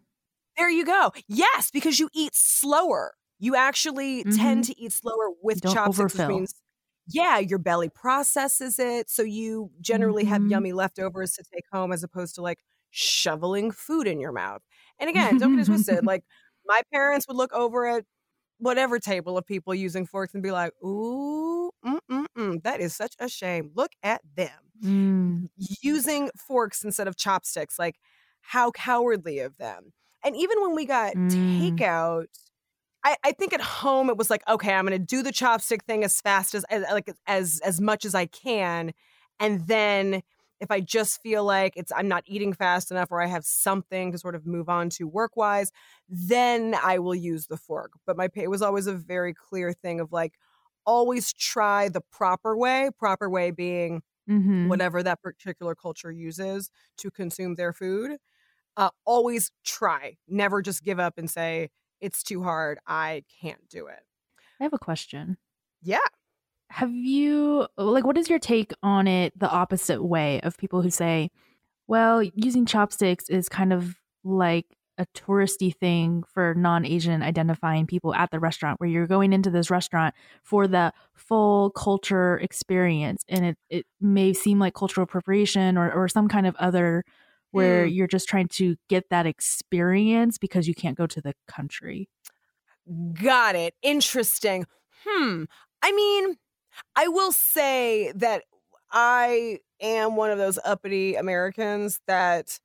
There you go. Yes, because you eat slower. You actually tend to eat slower with chopsticks, which means, yeah, your belly processes it. So you generally have Mhm. yummy leftovers to take home as opposed to like shoveling food in your mouth. And again, don't get it twisted. Like my parents would look over at whatever table of people using forks and be like, ooh, mm-mm-mm, that is such a shame. Look at them Mm. using forks instead of chopsticks. Like, how cowardly of them. And even when we got Mm. takeout, I, I think at home it was like, okay, I'm gonna do the chopstick thing as fast as, as like as as much as I can. And then if I just feel like it's I'm not eating fast enough or I have something to sort of move on to work wise, then I will use the fork. But my pa- it was always a very clear thing of like always try the proper way, proper way being Mhm. whatever that particular culture uses to consume their food. Uh, always try. Never just give up and say, it's too hard. I can't do it. I have a question. Yeah. Have you like what is your take on it the opposite way of people who say, well, using chopsticks is kind of like a touristy thing for non-Asian identifying people at the restaurant where you're going into this restaurant for the full culture experience and it, it may seem like cultural appropriation or, or some kind of other where Mm. you're just trying to get that experience because you can't go to the country. Got it. Interesting. Hmm. I mean, I will say that I am one of those uppity Americans that,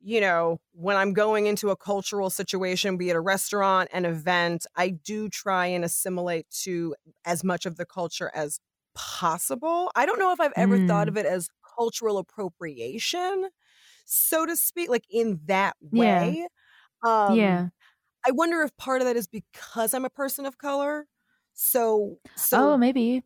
you know, when I'm going into a cultural situation, be it a restaurant, an event, I do try and assimilate to as much of the culture as possible. I don't know if I've ever thought Mm. of it as cultural appropriation, so to speak, like in that Yeah. way. Um, yeah. I wonder if part of that is because I'm a person of color. So, so oh, maybe.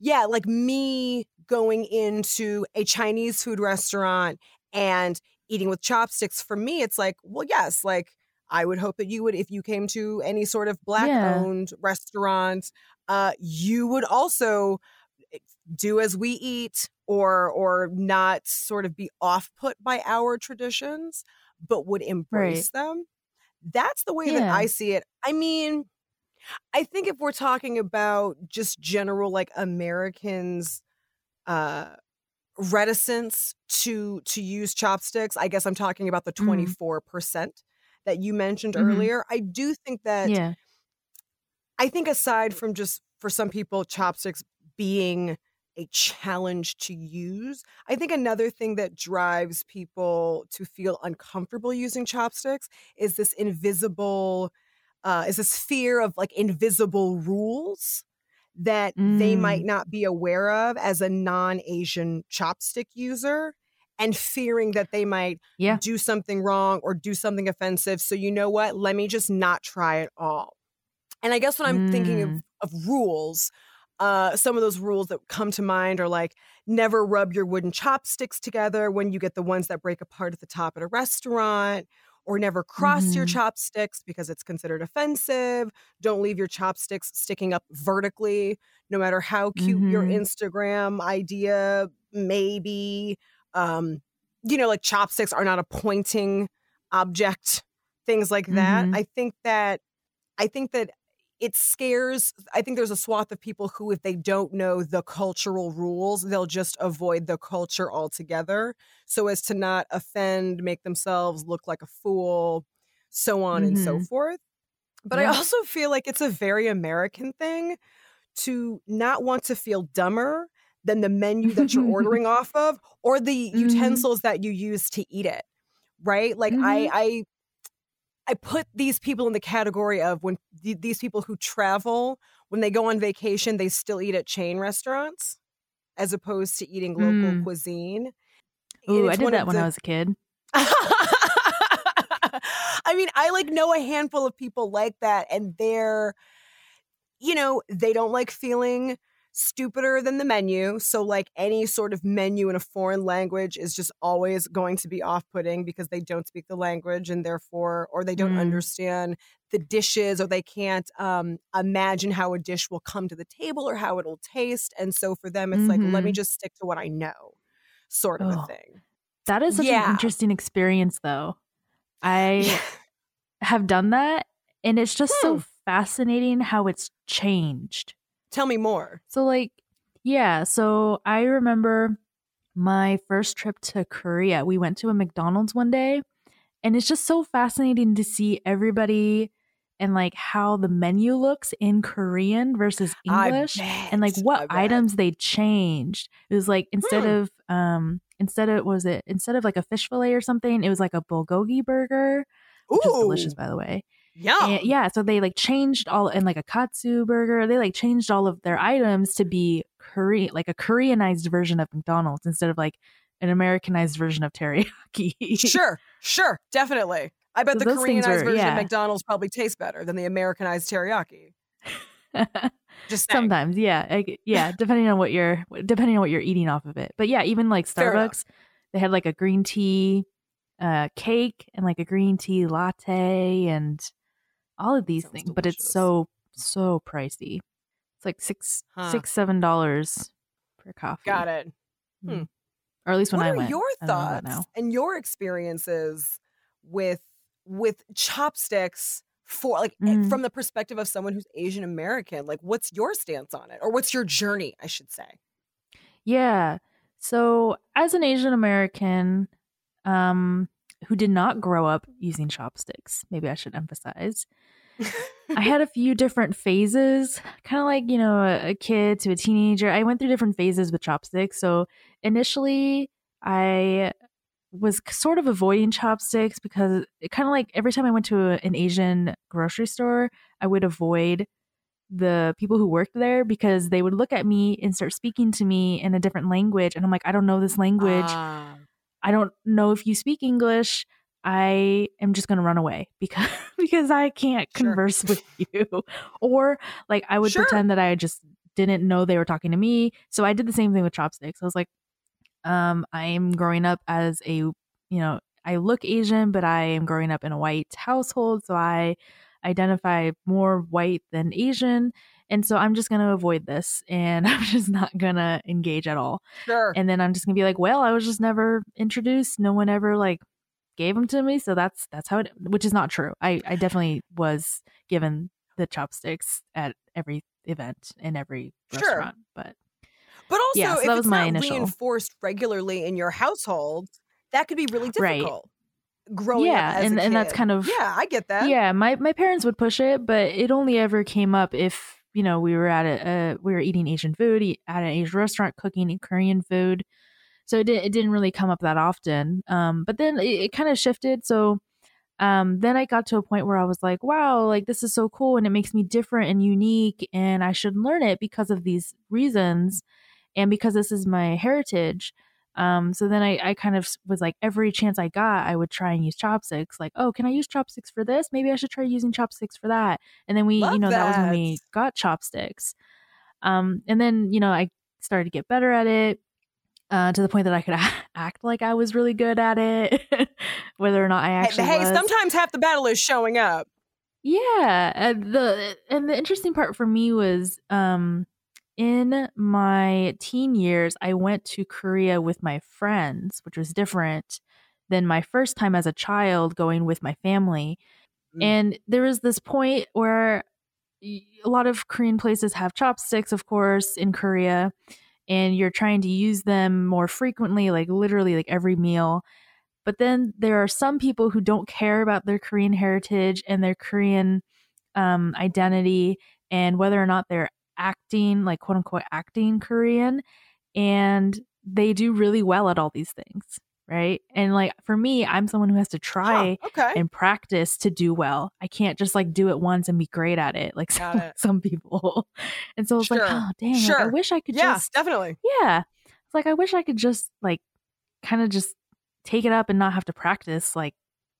yeah, like me going into a Chinese food restaurant and eating with chopsticks, for me, it's like, well, yes, like I would hope that you would, if you came to any sort of black Yeah. owned restaurant, uh, you would also do as we eat or or not sort of be off put by our traditions, but would embrace them. That's the way that I see it. I mean, I think if we're talking about just general like Americans uh reticence to to use chopsticks, I guess I'm talking about the Mhm. 24% that you mentioned Mhm. earlier. I do think that Yeah. I think aside from just for some people chopsticks being a challenge to use, I think another thing that drives people to feel uncomfortable using chopsticks is this invisible uh is this fear of like invisible rules that they might Mm. not be aware of as a non-Asian chopstick user and fearing that they might Yeah. do something wrong or do something offensive. So you know what? Let me just not try it all. And I guess when I'm thinking of, Mm. of rules, uh, some of those rules that come to mind are like never rub your wooden chopsticks together when you get the ones that break apart at the top at a restaurant, or never cross your Mhm. chopsticks because it's considered offensive. Don't leave your chopsticks sticking up vertically, no matter how cute your Mhm. Instagram idea may be. Um, you know, like chopsticks are not a pointing object, things like that. Mhm. I think that I think that it scares I think there's a swath of people who if they don't know the cultural rules, they'll just avoid the culture altogether so as to not offend, make themselves look like a fool, so on and so Mhm. forth. But I also feel like it's a very American thing to not want to feel dumber than the menu that you're ordering off of or the Mhm. utensils that you use to eat it. Right? Like I Mhm. I I put these people in the category of when th- these people who travel, when they go on vacation, they still eat at chain restaurants as opposed to eating local Mm. cuisine. Ooh, I did that when the- I was a kid. I mean, I like know a handful of people like that, and they're, you know, they don't like feeling stupider than the menu. So, like any sort of menu in a foreign language is just always going to be off putting because they don't speak the language and therefore, or they don't Mm. understand the dishes or they can't um, imagine how a dish will come to the table or how it'll taste. And so for them, it's like, let me Mhm. just stick to what I know, sort of a Oh. thing. That is such Yeah. an interesting experience, though. I have done that, and it's just Hmm. so fascinating how it's changed. Tell me more. So, like, yeah, so I remember my first trip to Korea. We went to a McDonald's one day, and it's just so fascinating to see everybody and like how the menu looks in Korean versus English and like what items they changed. It was like instead Hmm. of um instead of was it instead of like a fish fillet or something, it was like a bulgogi burger, which is delicious by the way. And yeah, so they like changed all and like a katsu burger. They like changed all of their items to be Korean, like a Koreanized version of McDonald's instead of like an Americanized version of teriyaki. Sure, sure, definitely. I bet So the Koreanized version of. McDonald's probably tastes better than the Americanized teriyaki. Just saying. Sometimes, yeah, I- yeah, depending on what you're depending on what you're eating off of it. But yeah, even like Starbucks, they had like a green tea uh cake and like a green tea latte and all of these Sounds things. But it's so so pricey. It's like six Huh. six seven dollars per coffee. Got it. hmm. or at least when what I are went. your I don't know about thoughts and your experiences with with chopsticks for like eh, Mm. from the perspective of someone who's Asian American? Like, what's your stance on it, or what's your journey? I should say. Yeah. So as an Asian American, um, who did not grow up using chopsticks, maybe I should emphasize. I had a few different phases, kind of like, you know, a, a kid to a teenager. I went through different phases with chopsticks. So initially, I was sort of avoiding chopsticks because it kind of like every time I went to a, an Asian grocery store, I would avoid the people who worked there because they would look at me and start speaking to me in a different language and I'm like I don't know this language. Ah. I don't know if you speak English. I am just going to run away because because I can't Sure. converse with you. Or like I would Sure. pretend that I just didn't know they were talking to me. So I did the same thing with chopsticks. I was like um I am growing up as a, you know, I look Asian, but I am growing up in a white household, so I identify more white than Asian. And so I'm just going to avoid this and I'm just not going to engage at all Sure. and then I'm just gonna be like, well, I was just never introduced. No one ever like gave them to me, so that's that's how it. Which is not true. I I definitely was given the chopsticks at every event in every Sure. restaurant, but But also, Yeah, so if that it's was my not initial- reinforced regularly in your household, that could be really Right. difficult. Growing Yeah, up as and- and that's kind of- yeah, I get that. yeah, my my parents would push it, but it only ever came up if you know we were at a uh, we were eating Asian food at an Asian restaurant, cooking Korean food. So it, di- it didn't really come up that often. Um, but then it, it kind of shifted. So um, then I got to a point where I was like, wow, like this is so cool and it makes me different and unique and I should learn it because of these reasons and because this is my heritage. Um, so then I, I kind of was like, every chance I got, I would try and use chopsticks. Like, oh, can I use chopsticks for this? Maybe I should try using chopsticks for that. And then we, Love you know, that was when we got chopsticks. Um, and then, you know, I started to get better at it uh, to the point that I could act like I was really good at it, whether or not I actually hey, was. sometimes half the battle is showing up. Yeah, and the and the interesting part for me was um in my teen years I went to Korea with my friends, which was different than my first time as a child going with my family. Mm. And there was this point where a lot of Korean places have chopsticks, of course, in Korea, and you're trying to use them more frequently, like literally like every meal. But then there are some people who don't care about their Korean heritage and their Korean um, identity and whether or not they're acting, like quote unquote, acting Korean. And they do really well at all these things, right? And like for me, I'm someone who has to try Huh, okay. and practice to do well. I can't just like do it once and be great at it like some, it. some people. And so it's like, Sure. oh dang, like, I Sure. wish I could yeah, just definitely. yeah. It's like I wish I could just like kind of just take it up and not have to practice like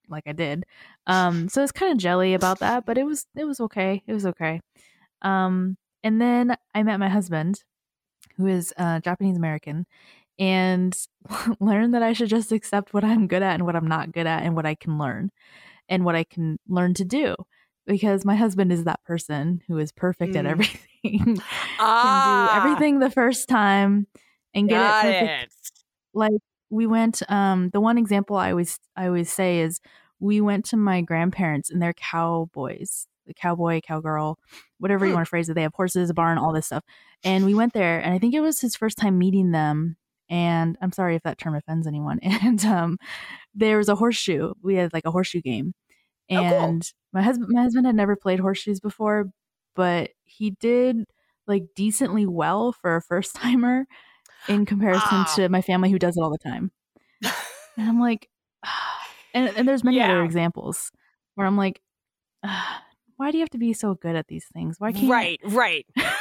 like I did. Um so it's kind of jelly about that, but it was it was okay. It was okay. Um and then I met my husband who is uh Japanese American and learned that I should just accept what I'm good at and what I'm not good at and what I can learn and what I can learn to do because my husband is that person who is perfect at Mm. everything. Ah, can do everything the first time and get got it perfect. it. Like we went um the one example I always I always say is we went to my grandparents and they're cowboys, the cowboy, cowgirl, whatever you Hmm. want to phrase it. They have horses, a barn, all this stuff. And we went there and I think it was his first time meeting them. And I'm sorry if that term offends anyone. And um there was a horseshoe. We had like a horseshoe game. Oh, cool. And my husband my husband had never played horseshoes before, but he did like decently well for a first timer in comparison Ah. to my family who does it all the time. And I'm like, and, and there's many other examples where I'm like, why do you have to be so good at these things? Why can't Right, right. why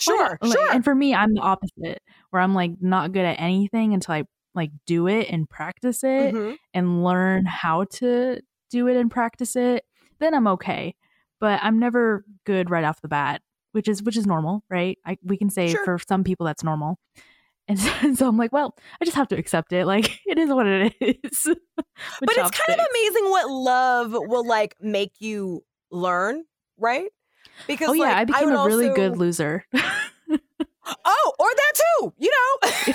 Sure, not- like, sure. And for me, I'm the opposite, where I'm like not good at anything until I like do it and practice it Mhm. and learn how to do it and practice it. Then I'm okay. But I'm never good right off the bat, which is which is normal, right? I we can say Sure. for some people that's normal. And so, and so I'm like, well, I just have to accept it. Like it is what it is. But it's kind of amazing what love will like make you learn, right? Oh, because Oh yeah, like, I became would a really also- good loser. Oh, or that too. You know,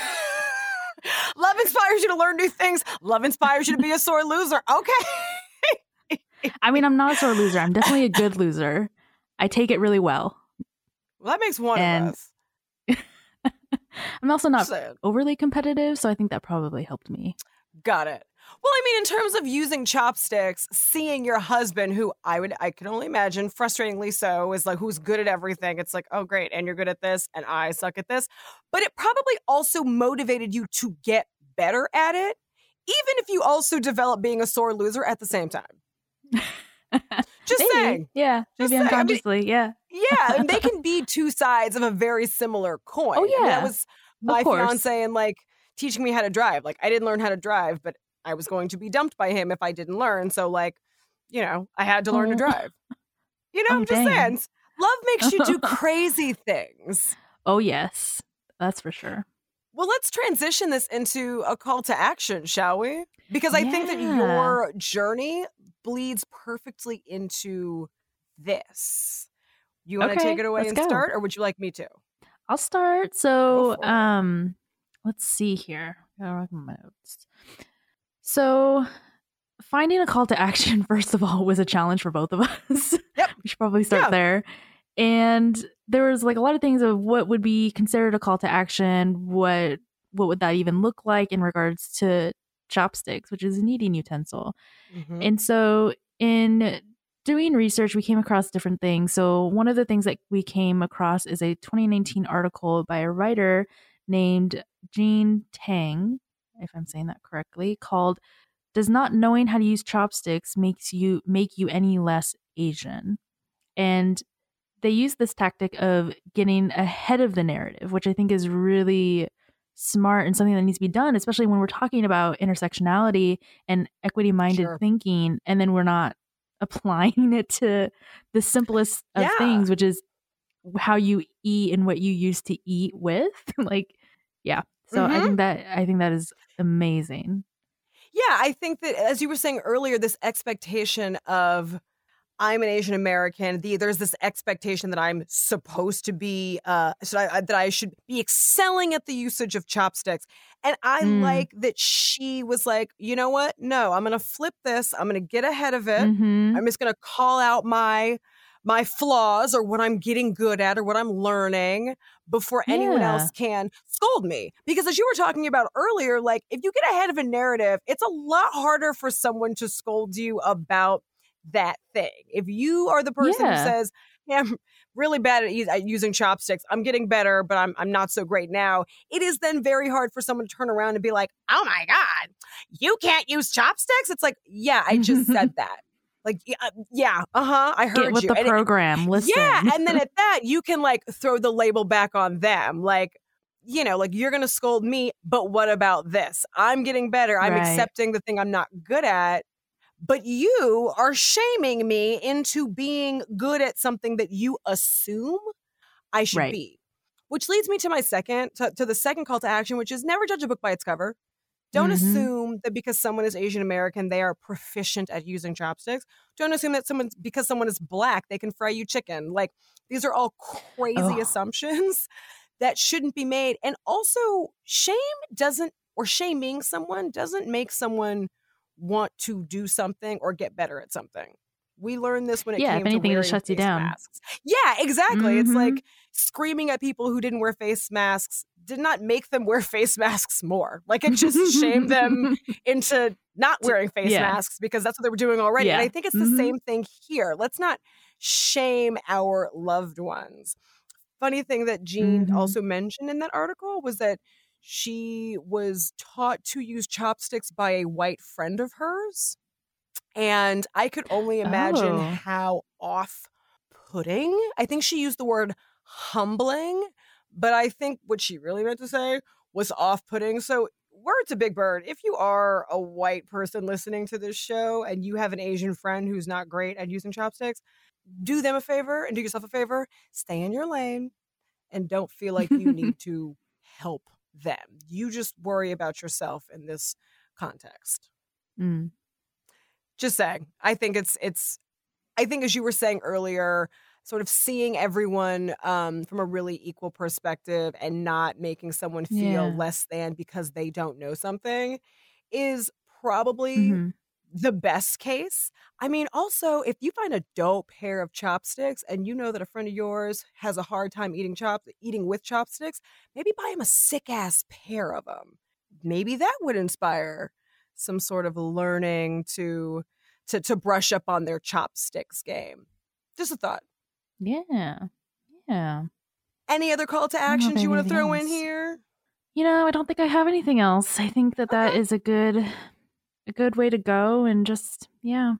love inspires you to learn new things. Love inspires you to be a sore loser. Okay. I mean, I'm not a sore loser. I'm definitely a good loser. I take it really well. Well, that makes one And- of us. I'm also not overly competitive, so I think that probably helped me. Got it. Well, I mean, in terms of using chopsticks, seeing your husband, who I would, I can only imagine, frustratingly so, is like who's good at everything. It's like, oh, great, and you're good at this, and I suck at this. But it probably also motivated you to get better at it, even if you also develop being a sore loser at the same time. Just maybe. saying. Yeah, Just maybe saying. I mean- yeah. Yeah, and they can be two sides of a very similar coin. Oh, I mean, yeah. that was my fiance and like teaching me how to drive. Like I didn't learn how to drive, but I was going to be dumped by him if I didn't learn. So like, you know, I had to learn to Oh. drive. You know, Oh, I'm just dang. saying. Love makes you do crazy things. Oh yes, that's for sure. Well, let's transition this into a call to action, shall we? Because I think that your journey bleeds perfectly into this. You want to Okay, take it away and go. start, or would you like me to? I'll start. So, um, let's see here. My notes. So, finding a call to action, first of all, was a challenge for both of us. Yep. we should probably start Yeah. there. And there was like a lot of things of what would be considered a call to action. What what would that even look like in regards to chopsticks, which is an eating utensil? Mhm. And so, in doing research, we came across different things. So, one of the things that we came across is a 2019 article by a writer named Jean Tang, if I'm saying that correctly, called "Does Not Knowing How to Use Chopsticks Makes You Make You Any Less Asian?" And they use this tactic of getting ahead of the narrative, which I think is really smart and something that needs to be done, especially when we're talking about intersectionality and equity minded Sure. thinking, and then we're not applying it to the simplest of Yeah. things, which is how you eat and what you used to eat with. like, yeah. So I Mhm. think that I think that is amazing. Yeah, I think that as you were saying earlier, this expectation of I'm an Asian American. The, there's this expectation that I'm supposed to be, uh, should I, that I should be excelling at the usage of chopsticks. And I Mm. like that she was like, you know what? No, I'm going to flip this. I'm going to get ahead of it. Mhm. I'm just going to call out my my flaws or what I'm getting good at or what I'm learning before anyone else can scold me. Because as you were talking about earlier, like if you get ahead of a narrative, it's a lot harder for someone to scold you about that thing. If you are the person Yeah. who says, "Yeah, I'm really bad at using chopsticks. I'm getting better, but I'm I'm not so great now." It is then very hard for someone to turn around and be like, "Oh my god, you can't use chopsticks?" It's like, "Yeah, I just said that." Like, yeah, uh, yeah, uh huh. I heard Get with you. the And it- program. Listen. yeah, and then at that, you can like throw the label back on them. Like, you know, like you're gonna scold me, but what about this? I'm getting better. I'm Right. accepting the thing I'm not good at. But you are shaming me into being good at something that you assume I should Right. be. Which leads me to my second, to, to the second call to action, which is never judge a book by its cover. Don't Mhm. assume that because someone is Asian American, they are proficient at using chopsticks. Don't assume that someone because someone is black, they can fry you chicken. Like these are all crazy Oh. assumptions that shouldn't be made. And also, shame doesn't or shaming someone doesn't make someone want to do something or get better at something. We learned this when it Yeah, if came anything, to wearing shuts you down. masks. Yeah, exactly. It's Mhm. like screaming at people who didn't wear face masks did not make them wear face masks more. Like it just shamed them into not wearing face yeah. masks because that's what they were doing already. And I think it's the Mhm. same thing here. Let's not shame our loved ones. Funny thing that Jean Mhm. also mentioned in that article was that she was taught to use chopsticks by a white friend of hers. And I could only imagine Oh. how off putting. I think she used the word humbling, but I think what she really meant to say was off putting. So, word to Big Bird if you are a white person listening to this show and you have an Asian friend who's not great at using chopsticks, do them a favor and do yourself a favor. Stay in your lane and don't feel like you need to help them. You just worry about yourself in this context Mm. Just saying i think it's it's i think as you were saying earlier sort of seeing everyone um, from a really equal perspective and not making someone feel Yeah. less than because they don't know something is probably Mhm. the best case i mean also if you find a dope pair of chopsticks and you know that a friend of yours has a hard time eating chop eating with chopsticks maybe buy him a sick ass pair of them maybe that would inspire some sort of learning to to to brush up on their chopsticks game. Just a thought. Yeah. Yeah. Any other call to don't know if actions you want to throw in here? You know, I don't think I have anything else. I think that that Okay. is a good a good way to go and just yeah.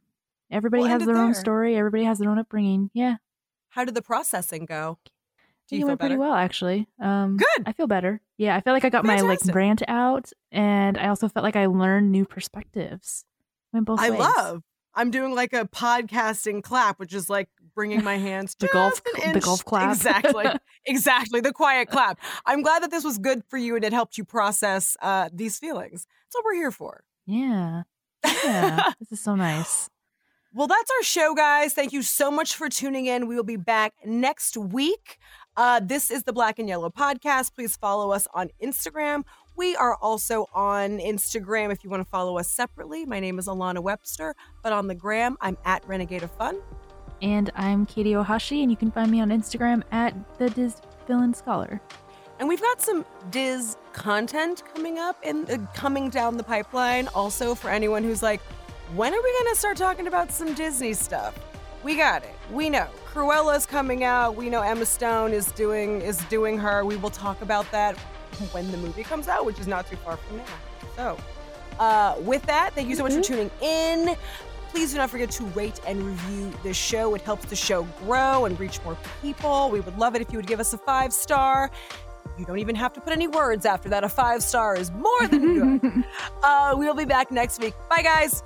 Everybody We'll has their own story. Everybody has their own upbringing. Yeah, How did the processing go? Do you it feel went pretty well actually. Um, Good. I feel better. Yeah, I feel like I got my like rant out, and I also felt like I learned new perspectives. Went both I ways. love. I'm doing like a podcasting clap, which is like bringing my hands The golf- the golf clap. Exactly, exactly. The quiet clap. I'm glad that this was good for you and it helped you process uh, these feelings. That's what we're here for. Yeah, yeah. this is so nice. Well, that's our show, guys. Thank you so much for tuning in. We will be back next week. Uh, this is the Black and Yellow podcast. Please follow us on Instagram. We are also on Instagram if you want to follow us separately. My name is Alana Webster, but on the gram, I'm at Renegade of Fun. And I'm Kaytie Ohashi, and you can find me on Instagram at the Diz Villain Scholar. And we've got some Diz content coming up and uh, coming down the pipeline. Also, for anyone who's like, when are we going to start talking about some Disney stuff? We got it. We know Cruella's coming out. We know Emma Stone is doing is doing her. We will talk about that when the movie comes out, which is not too far from now. So, uh, with that, thank you so much for tuning in. Please do not forget to rate and review the show. It helps the show grow and reach more people. We would love it if you would give us a five star. You don't even have to put any words after that. A five star is more than good. uh, we'll be back next week. Bye, guys.